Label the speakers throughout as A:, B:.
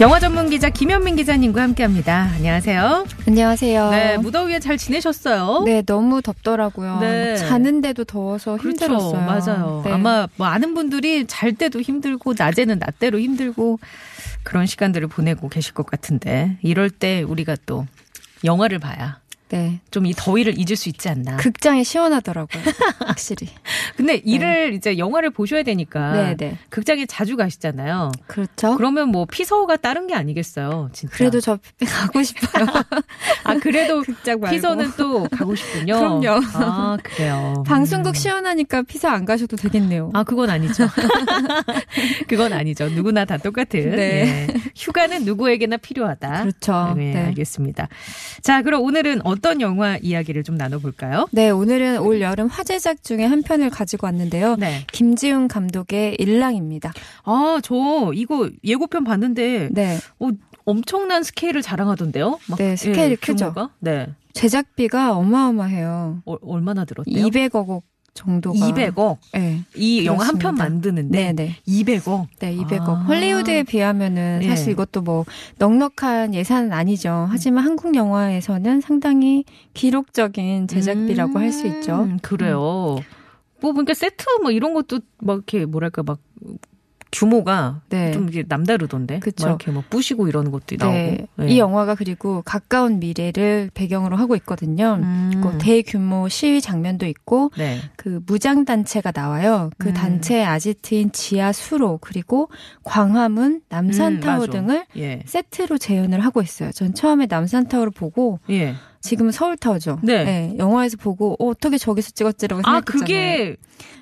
A: 영화 전문 기자 김현민 기자님과 함께합니다. 안녕하세요.
B: 안녕하세요.
A: 네, 무더위에 잘 지내셨어요?
B: 네, 너무 덥더라고요.
A: 네.
B: 자는데도 더워서
A: 그렇죠.
B: 힘들었어요.
A: 맞아요.
B: 네.
A: 아마 뭐 아는 분들이 잘 때도 힘들고 낮에는 낮대로 힘들고 그런 시간들을 보내고 계실 것 같은데 이럴 때 우리가 또 영화를 봐야
B: 네.
A: 좀 이 더위를 잊을 수 있지 않나.
B: 극장이 시원하더라고요. 확실히.
A: 근데 일을 이제 영화를 보셔야 되니까
B: 네, 네.
A: 극장에 자주 가시잖아요.
B: 그렇죠.
A: 그러면 뭐 피서가 다른 게 아니겠어요, 진짜.
B: 그래도 저 가고 싶어요.
A: 아 그래도. 피서는 또 가고 싶군요.
B: 그럼요.
A: 아 그래요.
B: 방송국 시원하니까 피서 안 가셔도 되겠네요.
A: 아, 그건 아니죠. 그건 아니죠. 누구나 다 똑같은.
B: 네.
A: 예. 휴가는 누구에게나 필요하다.
B: 그렇죠.
A: 네,
B: 네.
A: 알겠습니다. 자, 그럼 오늘은 어떤 영화 이야기를 좀 나눠볼까요?
B: 네, 오늘은 올 여름 화제작 중에 한 편을 가지고 왔는데요.
A: 네.
B: 김지훈 감독의 일랑입니다.
A: 아, 저 이거 예고편 봤는데
B: 네.
A: 어, 엄청난 스케일을 자랑하던데요? 막,
B: 네, 스케일이 크죠.
A: 규모가? 네.
B: 제작비가 어마어마해요.
A: 어, 얼마나 들었대요?
B: 200억 정도가.
A: 200억.
B: 네.
A: 이 영화 한 편. 만드는데
B: 네, 네.
A: 200억.
B: 네, 200억.
A: 아.
B: 헐리우드에 비하면은
A: 예.
B: 사실 이것도 뭐 넉넉한 예산은 아니죠. 하지만 한국 영화에서는 상당히 기록적인 제작비라고 할수 있죠.
A: 음, 그래요. 뭐 보니까 세트 뭐 이런 것도 막 이렇게 뭐랄까 막 규모가
B: 네.
A: 좀 이게 남다르던데.
B: 그쵸.
A: 막 이렇게 막 부시고 이러는 것도
B: 네.
A: 나오고.
B: 이 영화가 그리고 가까운 미래를 배경으로 하고 있거든요.
A: 음.
B: 그 대규모 시위 장면도 있고
A: 네.
B: 그 무장 단체가 나와요. 그
A: 음.
B: 단체의 아지트인 지하 수로 그리고 광화문, 남산타워
A: 음.
B: 등을
A: 예.
B: 세트로 재현을 하고 있어요. 전 처음에 남산타워를 보고
A: 예.
B: 지금은 서울타워죠.
A: 네.
B: 영화에서 보고 어, 어떻게 저기서 찍었지라고
A: 아,
B: 생각했잖아요.
A: 그게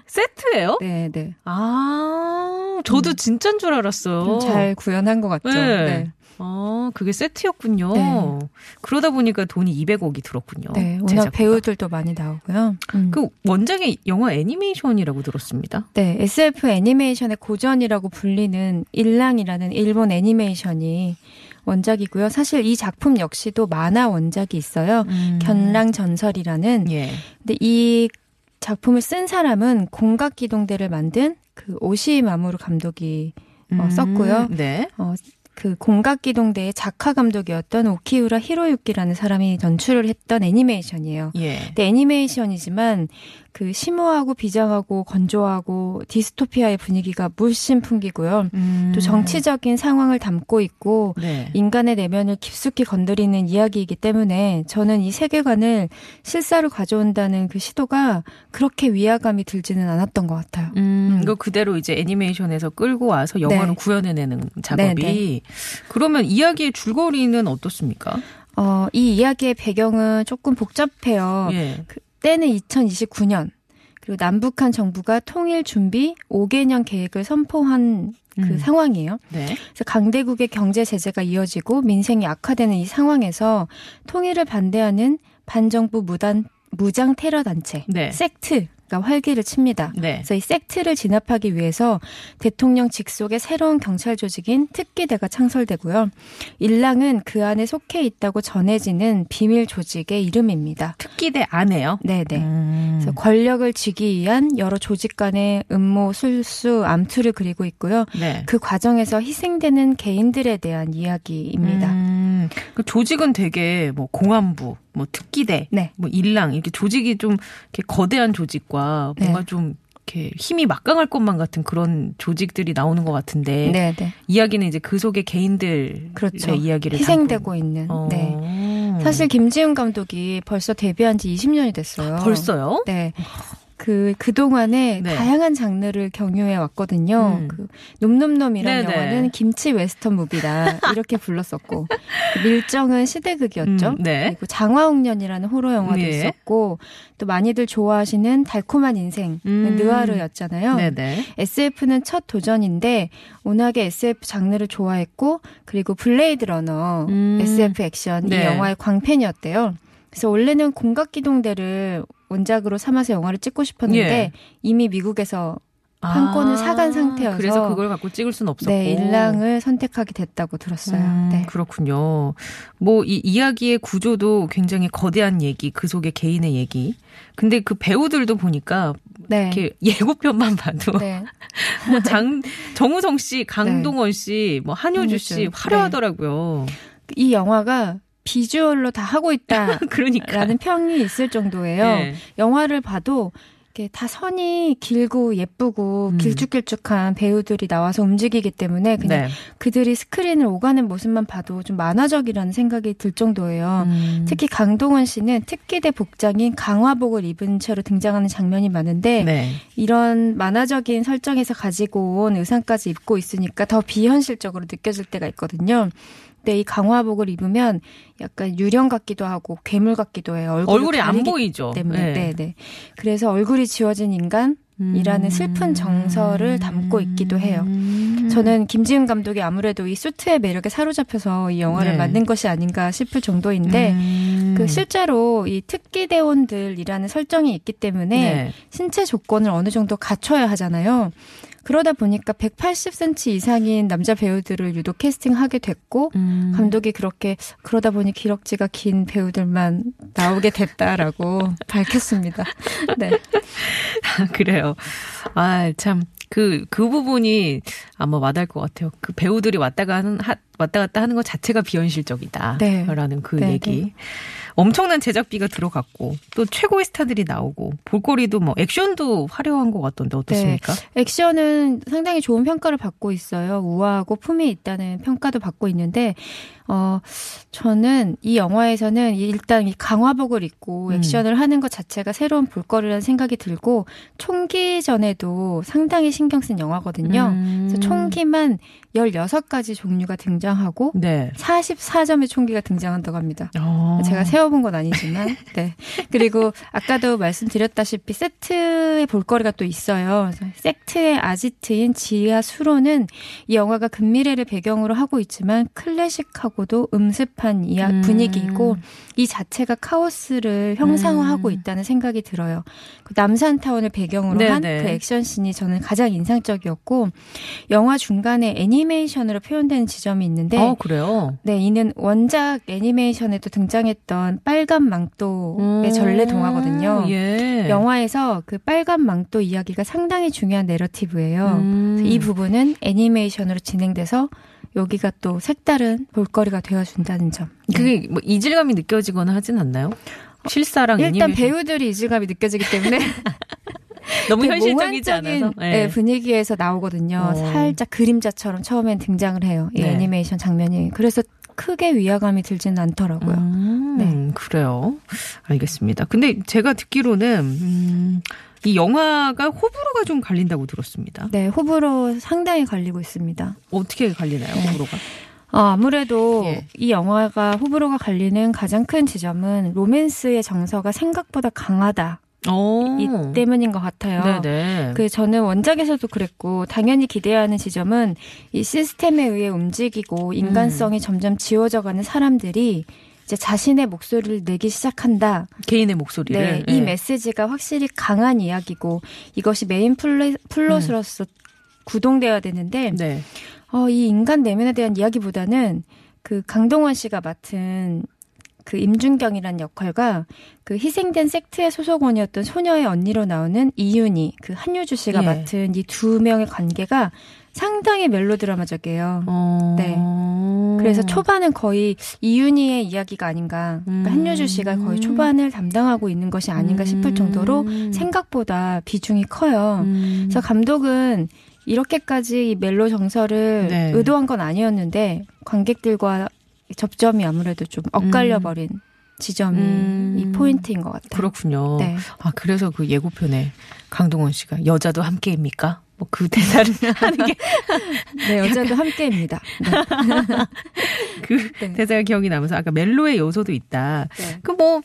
A: 세트예요?
B: 네, 네.
A: 아, 저도 진짜인 줄 알았어요.
B: 좀잘 구현한 것 같죠.
A: 네.
B: 네.
A: 아, 그게 세트였군요.
B: 네.
A: 그러다 보니까 돈이 200억이 들었군요.
B: 네, 워낙
A: 제작비가.
B: 배우들도 많이 나오고요. 음.
A: 그 원작이 영화 애니메이션이라고 들었습니다.
B: 네, SF 애니메이션의 고전이라고 불리는 일랑이라는 일본 애니메이션이 원작이고요. 사실 이 작품 역시도 만화 원작이 있어요.
A: 음.
B: 견랑 전설이라는.
A: 예.
B: 근데 이 작품을 쓴 사람은 공각기동대를 만든 그 오시 마무르 감독이 어, 썼고요.
A: 네.
B: 어, 그 공각기동대의 작화 감독이었던 오키우라 히로유키라는 사람이 연출을 했던 애니메이션이에요.
A: 예.
B: 근데 애니메이션이지만 그 심오하고 비장하고 건조하고 디스토피아의 분위기가 물씬 풍기고요.
A: 음.
B: 또 정치적인 상황을 담고 있고
A: 네.
B: 인간의 내면을 깊숙이 건드리는 이야기이기 때문에 저는 이 세계관을 실사로 가져온다는 그 시도가 그렇게 위화감이 들지는 않았던 것 같아요.
A: 음,
B: 음.
A: 이거 그대로 이제 애니메이션에서 끌고 와서 영화로
B: 네.
A: 구현해내는 작업이.
B: 네, 네.
A: 그러면 이야기의 줄거리는 어떻습니까?
B: 어, 이 이야기의 배경은 조금 복잡해요.
A: 예.
B: 때는 2029년. 그리고 남북한 정부가 통일 준비 5개년 계획을 선포한 그
A: 음.
B: 상황이에요.
A: 네.
B: 그래서 강대국의 경제 제재가 이어지고 민생이 악화되는 이 상황에서 통일을 반대하는 반정부 무단 무장 테러 단체
A: 네.
B: 섹트 가 활기를 칩니다.
A: 네.
B: 그래서 이 섹트를 진압하기 위해서 대통령 직속의 새로운 경찰 조직인 특기대가 창설되고요. 일랑은 그 안에 속해 있다고 전해지는 비밀 조직의 이름입니다.
A: 특기대 안에요.
B: 네네.
A: 음.
B: 그래서 권력을 쥐기 위한 여러 조직 간의 음모, 술수, 암투를 그리고 있고요.
A: 네.
B: 그 과정에서 희생되는 개인들에 대한 이야기입니다.
A: 음, 그 조직은 되게 뭐 공안부, 뭐 특기대,
B: 네.
A: 뭐 일랑 이렇게 조직이 좀 이렇게 거대한 조직과 뭔가
B: 네.
A: 좀 이렇게 힘이 막강할 것만 같은 그런 조직들이 나오는 것 같은데
B: 네, 네.
A: 이야기는 이제 그 속의 개인들의
B: 그렇죠.
A: 이야기를
B: 희생되고 있는.
A: 담고.
B: 네.
A: 어.
B: 사실 김지훈 감독이 벌써 데뷔한 지 20년이 됐어요.
A: 벌써요?
B: 네. 그 그동안에
A: 네.
B: 다양한 장르를 경유해 왔거든요.
A: 음.
B: 그 놈놈놈이라는. 영화는 김치 웨스턴 무비다 이렇게 불렀었고 그 밀정은 시대극이었죠.
A: 음, 네.
B: 그리고 장화홍련이라는 호러 영화도
A: 예.
B: 있었고 또 많이들 좋아하시는 달콤한 인생
A: 음.
B: 느와르였잖아요.
A: 네네.
B: SF는 첫 도전인데 워낙에 SF 장르를 좋아했고 그리고 블레이드 러너
A: 음.
B: SF 액션 이
A: 네.
B: 영화의 광팬이었대요. 그래서 원래는 공각기동대를 원작으로 삼아서 영화를 찍고 싶었는데
A: 예.
B: 이미 미국에서 판권을 사간 상태여서
A: 아, 그래서 그걸 갖고 찍을 수는 없었고.
B: 네, 일랑을 선택하게 됐다고 들었어요.
A: 음,
B: 네.
A: 그렇군요. 뭐 이 이야기의 구조도 굉장히 거대한 얘기, 그 속에 개인의 얘기. 근데 그 배우들도 보니까
B: 네.
A: 이렇게 예고편만 봐도
B: 네.
A: 뭐장 정우성 씨, 강동원 씨, 뭐 한효주 씨. 화려하더라고요.
B: 이 영화가 비주얼로 다 하고 있다라는
A: 그러니까.
B: 평이 있을 정도예요.
A: 네.
B: 영화를 봐도 이렇게 다 선이 길고 예쁘고
A: 음.
B: 길쭉길쭉한 배우들이 나와서 움직이기 때문에 그냥
A: 네.
B: 그들이 스크린을 오가는 모습만 봐도 좀 만화적이라는 생각이 들 정도예요.
A: 음.
B: 특히 강동원 씨는 특기대 복장인 강화복을 입은 채로 등장하는 장면이 많은데
A: 네.
B: 이런 만화적인 설정에서 가지고 온 의상까지 입고 있으니까 더 비현실적으로 느껴질 때가 있거든요. 근데 이 강화복을 입으면 약간 유령 같기도 하고 괴물 같기도 해요. 얼굴이,
A: 얼굴이 안 보이죠.
B: 때문에. 네. 네, 그래서 얼굴이 지워진 인간 이라는 슬픈 정서를 담고 있기도 해요.
A: 음.
B: 저는 김지은 감독이 아무래도 이 수트의 매력에 사로잡혀서 이 영화를
A: 네.
B: 만든 것이 아닌가 싶을 정도인데
A: 음.
B: 그 실제로 이 특기 대원들이라는 설정이 있기 때문에
A: 네.
B: 신체 조건을 어느 정도 갖춰야 하잖아요. 그러다 보니까 180cm 이상인 남자 배우들을 유독 캐스팅하게 됐고
A: 음.
B: 감독이 그렇게 그러다 보니 기럭지가 긴 배우들만 나오게 됐다라고 밝혔습니다. 네.
A: 그래요. 아, 참. 그, 그 부분이 아마 와닿을 것 같아요. 그 배우들이 왔다가 하는, 하, 왔다 갔다 하는 것 자체가 비현실적이다.
B: 네.
A: 라는 그
B: 네,
A: 얘기.
B: 네.
A: 엄청난 제작비가 들어갔고, 또 최고의 스타들이 나오고, 볼거리도 뭐, 액션도 화려한 것 같던데, 어떻습니까?
B: 액션은 상당히 좋은 평가를 받고 있어요. 우아하고 품이 있다는 평가도 받고 있는데, 어, 저는 이 영화에서는 일단 이 강화복을 입고
A: 음.
B: 액션을 하는 것 자체가 새로운 볼거리라는 생각이 들고, 총기 전에도 상당히 신경 쓴 영화거든요.
A: 음.
B: 그래서 총기만 16가지 종류가 등장하고,
A: 네.
B: 44점의 총기가 등장한다고 합니다.
A: 어.
B: 제가 세워본 건 아니지만, 네. 그리고 아까도 말씀드렸다시피 세트의 볼거리가 또 있어요. 세트의 아지트인 지하 수로는 이 영화가 근미래를 배경으로 하고 있지만 클래식하고 도 음습한 이야
A: 음.
B: 분위기이고 이 자체가 카오스를 형상화하고
A: 음.
B: 있다는 생각이 들어요. 그 남산타운을 배경으로 한그
A: 네네.
B: 액션 씬이 저는 가장 인상적이었고 영화 중간에 애니메이션으로 표현되는 지점이 있는데
A: 어, 그래요.
B: 네, 이는 원작 애니메이션에도 등장했던 빨간 망토의 전래 동화거든요.
A: 예.
B: 영화에서 그 빨간 망토 이야기가 상당히 중요한 내러티브예요.
A: 음.
B: 이 부분은 애니메이션으로 진행돼서 여기가 또 색다른 볼거리가 되어준다는 점. 네.
A: 그게 뭐 이질감이 느껴지거나 하진 않나요? 실사랑
B: 일단. 배우들이 이질감이 느껴지기 때문에
A: 너무
B: 그
A: 현실적이지 않아서.
B: 네, 분위기에서 나오거든요.
A: 어.
B: 살짝 그림자처럼 처음엔 등장을 해요. 이
A: 네.
B: 애니메이션 장면이. 그래서 크게 위화감이 들지는 않더라고요.
A: 음,
B: 네.
A: 그래요. 알겠습니다. 근데 제가 듣기로는 음, 이 영화가 호불호가 좀 갈린다고 들었습니다.
B: 네, 호불호 상당히 갈리고 있습니다.
A: 어떻게 갈리나요, 호불호가?
B: 어, 아무래도
A: 예.
B: 이 영화가 호불호가 갈리는 가장 큰 지점은 로맨스의 정서가 생각보다 강하다.
A: 어.
B: 이 때문인 것 같아요.
A: 네네.
B: 그 저는 원작에서도 그랬고 당연히 기대하는 지점은 이 시스템에 의해 움직이고 인간성이 점점 지워져가는 사람들이 이제 자신의 목소리를 내기 시작한다.
A: 개인의 목소리를.
B: 네, 이 메시지가 확실히 강한 이야기고 이것이 메인 플레, 플롯으로서 구동되어야 되는데
A: 네.
B: 어, 이 인간 내면에 대한 이야기보다는 그 강동원 씨가 맡은 그 임중경이라는 역할과 그 희생된 섹트의 소속원이었던 소녀의 언니로 나오는 이윤희, 그 한효주 씨가
A: 예.
B: 맡은 이 두 명의 관계가 상당히 멜로드라마적이에요.
A: 어.
B: 네. 그래서 초반은 거의 이윤희의 이야기가 아닌가. 그러니까
A: 음.
B: 한효주 씨가 거의 초반을 담당하고 있는 것이 아닌가 싶을 정도로
A: 음.
B: 생각보다 비중이 커요.
A: 음.
B: 그래서 감독은 이렇게까지 이 멜로 정서를
A: 네.
B: 의도한 건 아니었는데 관객들과 접점이 아무래도 좀 엇갈려 버린 지점이
A: 음.
B: 이 포인트인 것 같아요.
A: 그렇군요.
B: 네.
A: 아, 그래서 그 예고편에 강동원 씨가 여자도 함께입니까? 뭐 그 대사를 하는 게
B: 네, 여자도 함께입니다. 네.
A: 그
B: 네.
A: 대사가 기억이 나면서 아까 멜로의 요소도 있다.
B: 네.
A: 그뭐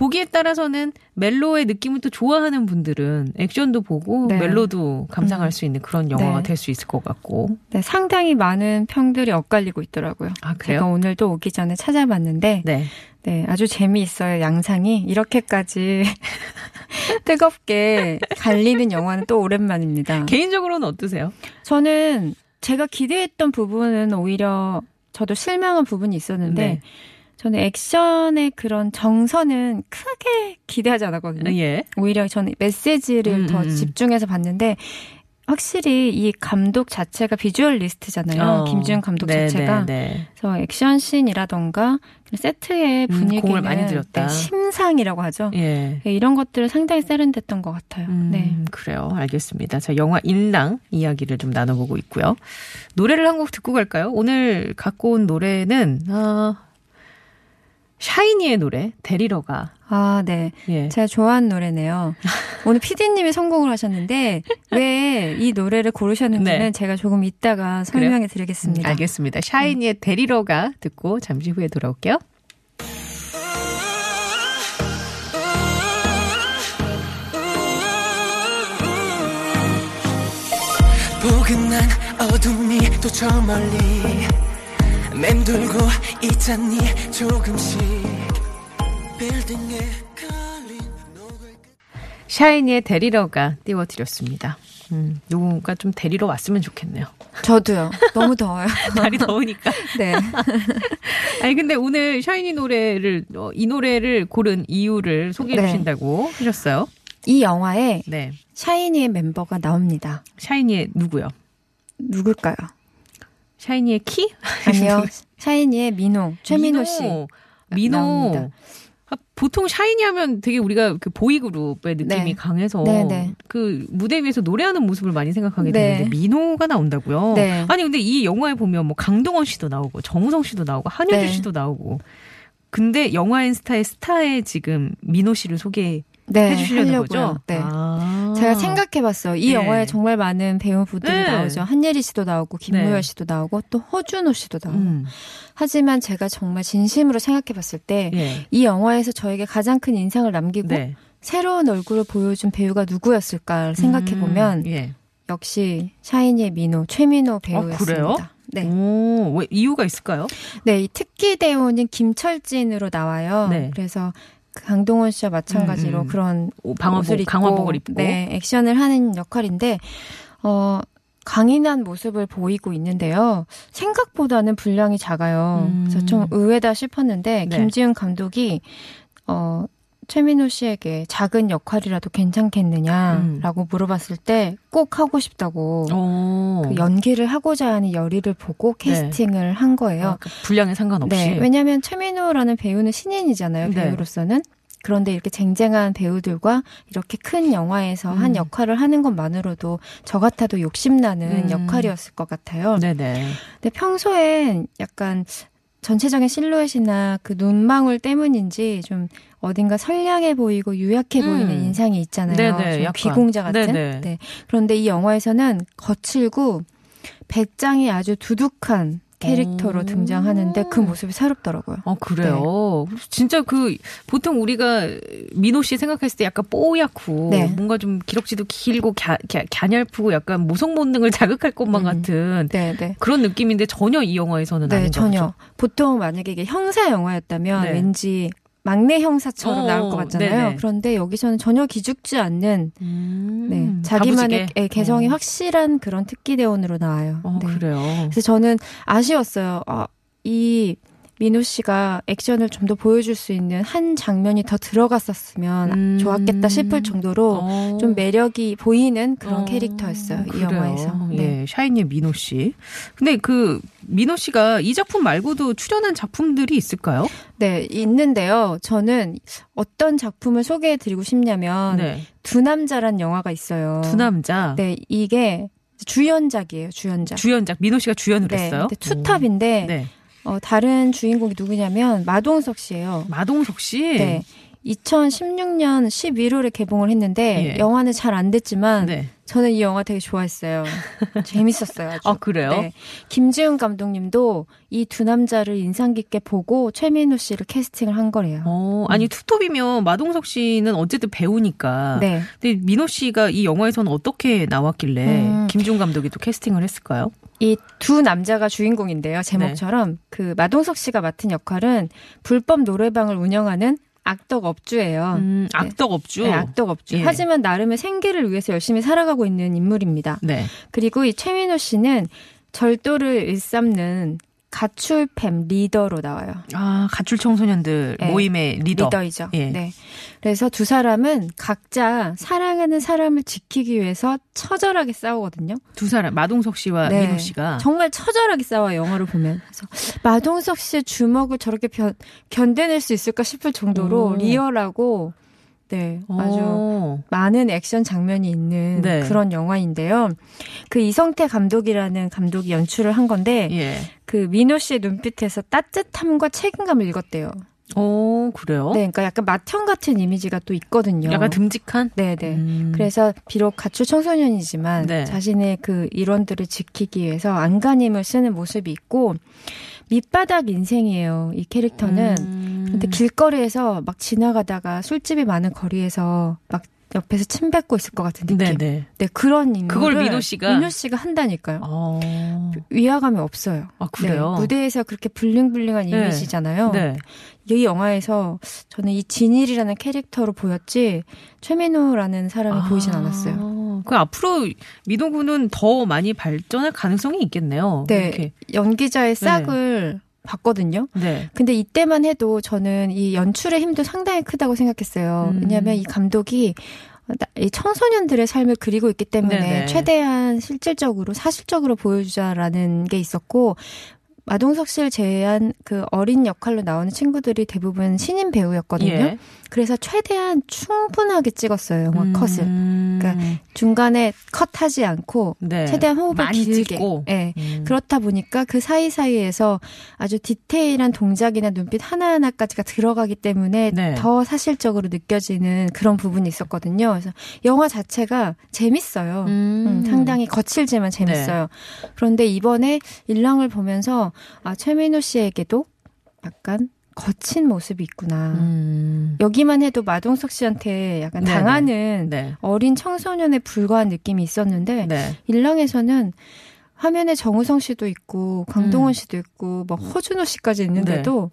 A: 보기에 따라서는 멜로의 느낌을 또 좋아하는 분들은 액션도 보고
B: 네.
A: 멜로도 감상할
B: 음.
A: 수 있는 그런 영화가
B: 네.
A: 될수 있을 것 같고.
B: 네, 상당히 많은 평들이 엇갈리고 있더라고요.
A: 아,
B: 제가
A: 그래요?
B: 오늘도 오기 전에 찾아봤는데,
A: 네.
B: 네, 아주 재미있어요. 양상이 이렇게까지 뜨겁게 갈리는 영화는 또 오랜만입니다.
A: 개인적으로는 어떠세요?
B: 저는 제가 기대했던 부분은 오히려 저도 실망한 부분이 있었는데,
A: 네.
B: 저는 액션의 그런 정서는 크게 기대하지 않았거든요.
A: 예.
B: 오히려 저는 메시지를
A: 음,
B: 더
A: 음.
B: 집중해서 봤는데 확실히 이 감독 자체가 비주얼리스트잖아요.
A: 어.
B: 김지훈 감독
A: 네,
B: 자체가.
A: 네, 네.
B: 그래서 액션 씬이라던가 세트의
A: 음,
B: 분위기는
A: 공을 많이 들였다.
B: 네, 심상이라고 하죠.
A: 예.
B: 네, 이런 것들을 상당히 세련됐던 것 같아요.
A: 음,
B: 네.
A: 그래요. 알겠습니다. 자, 영화 인랑 이야기를 좀 나눠보고 있고요. 노래를 한 곡 듣고 갈까요? 오늘 갖고 온 노래는, 아, 샤이니의 노래, 데리러 가.
B: 아, 네.
A: 예.
B: 제가 좋아하는 노래네요. 오늘 PD님이 선곡을 하셨는데 왜 이 노래를 고르셨는지는
A: 네.
B: 제가 조금 이따가 설명해 드리겠습니다.
A: 음, 알겠습니다. 샤이니의 데리러 가 듣고 잠시 후에 돌아올게요.
C: 포근한 어둠이 또저 멀리 맴돌고 있잖니 조금씩 빌딩에 걸린 노을
A: 샤이니의 데리러 가 띄워드렸습니다. 음, 누군가 좀 데리러 왔으면 좋겠네요.
B: 저도요. 너무 더워요.
A: 날이 더우니까.
B: 네.
A: 아니 근데 오늘 샤이니 노래를 어, 이 노래를 고른 이유를 소개해
B: 네.
A: 주신다고 하셨어요.
B: 이 영화에
A: 네.
B: 샤이니의 멤버가 나옵니다.
A: 샤이니의 누구요?
B: 누굴까요?
A: 샤이니의 키?
B: 아니요. 샤이니의 민호, 최민호 씨.
A: 민호.
B: 나옵니다.
A: 아, 보통 샤이니 하면 되게 우리가 그 보이그룹의 느낌이
B: 네.
A: 강해서
B: 네, 네.
A: 그 무대 위에서 노래하는 모습을 많이 생각하게
B: 네.
A: 되는데 민호가 나온다고요.
B: 네.
A: 아니 근데 이 영화에 보면 뭐 강동원 씨도 나오고 정우성 씨도 나오고 한효주
B: 네.
A: 씨도 나오고 근데 영화 N스타의 스타에 지금 민호 씨를 소개 해
B: 네,
A: 주시려는
B: 하려고요.
A: 거죠?
B: 네.
A: 아.
B: 제가 생각해봤어요. 이
A: 네.
B: 영화에 정말 많은 배우분들이
A: 네.
B: 나오죠. 한예리 씨도 나오고 김무열
A: 네.
B: 씨도 나오고 또 허준호 씨도 나오고.
A: 음.
B: 하지만 제가 정말 진심으로 생각해봤을 때이
A: 예.
B: 영화에서 저에게 가장 큰 인상을 남기고
A: 네.
B: 새로운 얼굴을 보여준 배우가 누구였을까 생각해보면
A: 음, 예.
B: 역시 샤이니의 민호, 최민호 배우였습니다.
A: 어, 그래요?
B: 네.
A: 오, 왜 이유가 있을까요?
B: 네, 이 특기 대우는 김철진으로 나와요.
A: 네.
B: 그래서 그 강동원 씨와 마찬가지로
A: 음, 음.
B: 그런 입고,
A: 강화복을 입고.
B: 네, 액션을 하는 역할인데 어 강인한 모습을 보이고 있는데요. 생각보다는 분량이 작아요.
A: 음.
B: 그래서 좀 의외다 싶었는데
A: 네.
B: 김지훈 감독이 어 최민호 씨에게 작은 역할이라도 괜찮겠느냐라고 물어봤을 때 꼭 하고 싶다고
A: 오.
B: 그 연기를 하고자 하는 열의를 보고 캐스팅을 한 거예요.
A: 아, 그 분량에 상관없이.
B: 네, 왜냐하면 최민호라는 배우는 신인이잖아요.
A: 네.
B: 배우로서는. 그런데 이렇게 쟁쟁한 배우들과 이렇게 큰 영화에서 한
A: 음.
B: 역할을 하는 것만으로도 저 같아도 욕심나는
A: 음.
B: 역할이었을 것 같아요.
A: 네네.
B: 근데 평소엔 약간 전체적인 실루엣이나 그 눈망울 때문인지 좀 어딘가 선량해 보이고 유약해
A: 음.
B: 보이는 인상이 있잖아요.
A: 네네.
B: 비공자 같은.
A: 네네.
B: 네. 그런데 이 영화에서는 거칠고 배짱이 아주 두둑한 캐릭터로
A: 오.
B: 등장하는데 그 모습이 새롭더라고요.
A: 어, 그래요. 진짜 그, 보통 우리가 민호 씨 생각했을 때 약간 뽀얗고,
B: 네.
A: 뭔가 좀 기럭지도 길고, 갸, 갸, 갸냘프고 약간 모성 본능을 자극할 것만
B: 음.
A: 같은
B: 네, 네.
A: 그런 느낌인데 전혀 이 영화에서는
B: 네,
A: 아닌
B: 전혀.
A: 거죠.
B: 보통 만약에 이게 형사 영화였다면
A: 네.
B: 왠지 막내 형사처럼
A: 어,
B: 나올 것 같잖아요.
A: 네네.
B: 그런데 여기서는 전혀 기죽지 않는
A: 음,
B: 네, 자기만의. 예, 개성이
A: 어.
B: 확실한 그런 특기 대원으로 나와요.
A: 어,
B: 네.
A: 그래요.
B: 그래서 저는 아쉬웠어요. 아, 이 민호 씨가 액션을 좀 더 보여줄 수 있는 한 장면이 더 들어갔었으면
A: 음.
B: 좋았겠다 싶을 정도로
A: 어.
B: 좀 매력이 보이는 그런
A: 어,
B: 캐릭터였어요. 이
A: 그래요.
B: 영화에서. 네.
A: 예, 샤이니의 민호 씨. 근데 그 민호 씨가 이 작품 말고도 출연한 작품들이 있을까요?
B: 네, 있는데요. 저는 어떤 작품을 소개해 드리고 싶냐면
A: 네.
B: 두 남자란 영화가 있어요.
A: 두 남자.
B: 네, 이게 주연작이에요. 주연작.
A: 주연작 민호 씨가 주연을
B: 네,
A: 했어요.
B: 투탑인데
A: 네.
B: 어, 다른 주인공이 누구냐면 마동석 씨예요.
A: 마동석 씨.
B: 네. 2016년 11월에 개봉을 했는데
A: 예.
B: 영화는 잘 안 됐지만
A: 네.
B: 저는 이 영화 되게 좋아했어요. 재밌었어요. 아주.
A: 아, 그래요?
B: 네. 김지훈 감독님도 이 두 남자를 인상 깊게 보고 최민우 씨를 캐스팅을 한 거래요.
A: 어, 아니 투톱이면 마동석 씨는 어쨌든 배우니까.
B: 네.
A: 근데 민호 씨가 이 영화에서는 어떻게 나왔길래
B: 음.
A: 김준 감독이 또 캐스팅을 했을까요?
B: 이 두 남자가 주인공인데요. 제목처럼
A: 네.
B: 그 마동석 씨가 맡은 역할은 불법 노래방을 운영하는 악덕 업주예요.
A: 음, 악덕 업주.
B: 네, 악덕 업주.
A: 예.
B: 하지만 나름의 생계를 위해서 열심히 살아가고 있는 인물입니다.
A: 네.
B: 그리고 이 최민호 씨는 절도를 일삼는 가출팸 리더로 나와요.
A: 아, 가출 청소년들
B: 네.
A: 모임의 리더.
B: 리더이죠.
A: 예.
B: 네. 그래서 두 사람은 각자 사랑하는 사람을 지키기 위해서 처절하게 싸우거든요.
A: 두 사람, 마동석 씨와
B: 네.
A: 민호 씨가.
B: 정말 처절하게 싸워요, 영화를 보면. 그래서 마동석 씨의 주먹을 저렇게 견, 견뎌낼 수 있을까 싶을 정도로
A: 오.
B: 리얼하고, 네, 아주
A: 어.
B: 많은 액션 장면이 있는
A: 네.
B: 그런 영화인데요. 그 이성태 감독이라는 감독이 연출을 한 건데,
A: 예.
B: 그 민호 씨의 눈빛에서 따뜻함과 책임감을 읽었대요.
A: 어, 그래요?
B: 네, 그러니까 약간 맏형 같은 이미지가 또 있거든요.
A: 약간 듬직한?
B: 네, 네.
A: 음.
B: 그래서 비록 가출 청소년이지만
A: 네.
B: 자신의 그 일원들을 지키기 위해서 안간힘을 쓰는 모습이 있고 밑바닥 인생이에요. 이 캐릭터는.
A: 음.
B: 근데 길거리에서 막 지나가다가 술집이 많은 거리에서 막 옆에서 침 뱉고 있을 것 같은 느낌.
A: 네네.
B: 네, 그런 인물을
A: 그걸 민호 씨가?
B: 민호 씨가 한다니까요.
A: 어.
B: 위화감이 없어요.
A: 아, 그래요?
B: 네, 무대에서 그렇게 블링블링한
A: 네.
B: 이미지잖아요.
A: 네.
B: 이 영화에서 저는 이 진일이라는 캐릭터로 보였지 최민호라는 사람이 보이진 않았어요.
A: 그 앞으로 민호 군은 더 많이 발전할 가능성이 있겠네요.
B: 네,
A: 이렇게.
B: 연기자의 싹을 봤거든요.
A: 네.
B: 근데 이때만 해도 저는 이 연출의 힘도 상당히 크다고 생각했어요.
A: 음.
B: 왜냐하면 이 감독이 청소년들의 삶을 그리고 있기 때문에
A: 네네.
B: 최대한 실질적으로 사실적으로 보여주자라는 게 있었고 마동석 씨를 제외한 그 어린 역할로 나오는 친구들이 대부분 신인 배우였거든요.
A: 예.
B: 그래서 최대한 충분하게 찍었어요 영화
A: 음.
B: 컷을 그러니까 중간에 컷하지 않고
A: 네.
B: 최대한 호흡을
A: 많이
B: 길게.
A: 찍고.
B: 예.
A: 음.
B: 그렇다 보니까 그 사이사이에서 아주 디테일한 동작이나 눈빛 하나하나까지가 들어가기 때문에
A: 네.
B: 더 사실적으로 느껴지는 그런 부분이 있었거든요. 그래서 영화 자체가 재밌어요. 음, 상당히 거칠지만 재밌어요. 그런데 이번에 일랑을 보면서 아, 최민호 씨에게도 약간 거친 모습이 있구나.
A: 음.
B: 여기만 해도 마동석 씨한테 약간
A: 네네.
B: 당하는
A: 네.
B: 어린 청소년에 불과한 느낌이 있었는데
A: 네.
B: 일랑에서는 화면에 정우성 씨도 있고 강동원
A: 음.
B: 씨도 있고 뭐 허준호 씨까지 있는데도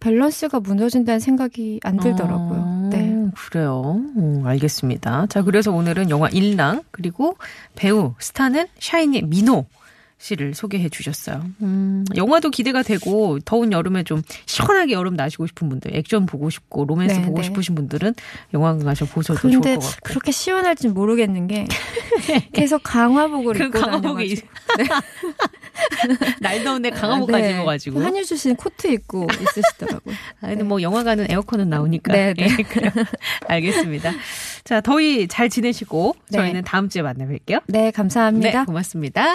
B: 밸런스가 무너진다는 생각이 안 들더라고요.
A: 어,
B: 네.
A: 그래요. 음, 알겠습니다. 자, 그래서 오늘은 영화 인랑 그리고 배우 스타는 샤이니의 민호 씨를 소개해 주셨어요. 음, 영화도 기대가 되고 더운 여름에 좀 시원하게 여름 나시고 싶은 분들, 액션 보고 싶고 로맨스
B: 네,
A: 보고
B: 네.
A: 싶으신 분들은 영화관 가서 보셔도 좋을 것 같고.
B: 그렇게 시원할진 모르겠는 게 계속 강화복을
A: 그
B: 입고
A: 강화복이
B: 다녀가지고
A: 날 더운데 강화복까지
B: 네.
A: 입어가지고.
B: 한유주 씨는 코트 입고 있으시더라고요.
A: 아, 근데 뭐 영화관은 에어컨은 나오니까.
B: 네, 네.
A: 예. 알겠습니다. 자, 더위 잘 지내시고
B: 네.
A: 저희는 다음 주에 만나 뵐게요.
B: 네, 감사합니다.
A: 네, 고맙습니다.